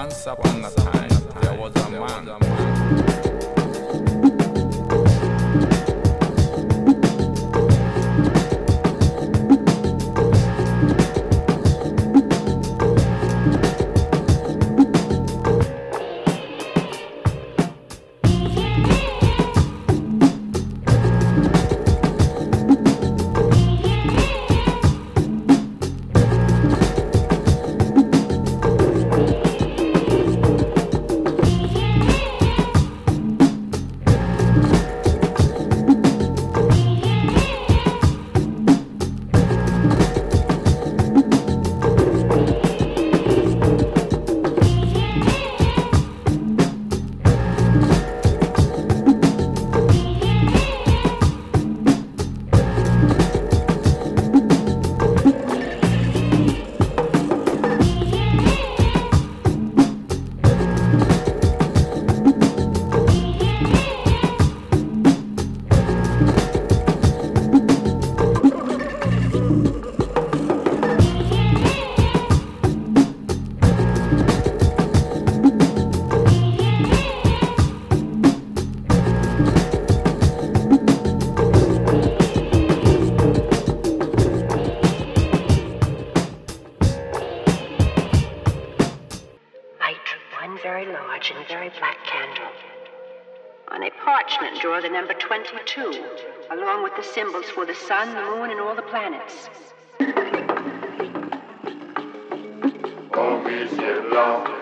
Once upon a time, there was a man. very large and very black candle. On a parchment draw the number 22, along with the symbols for the sun, the moon, and all the planets. Oh,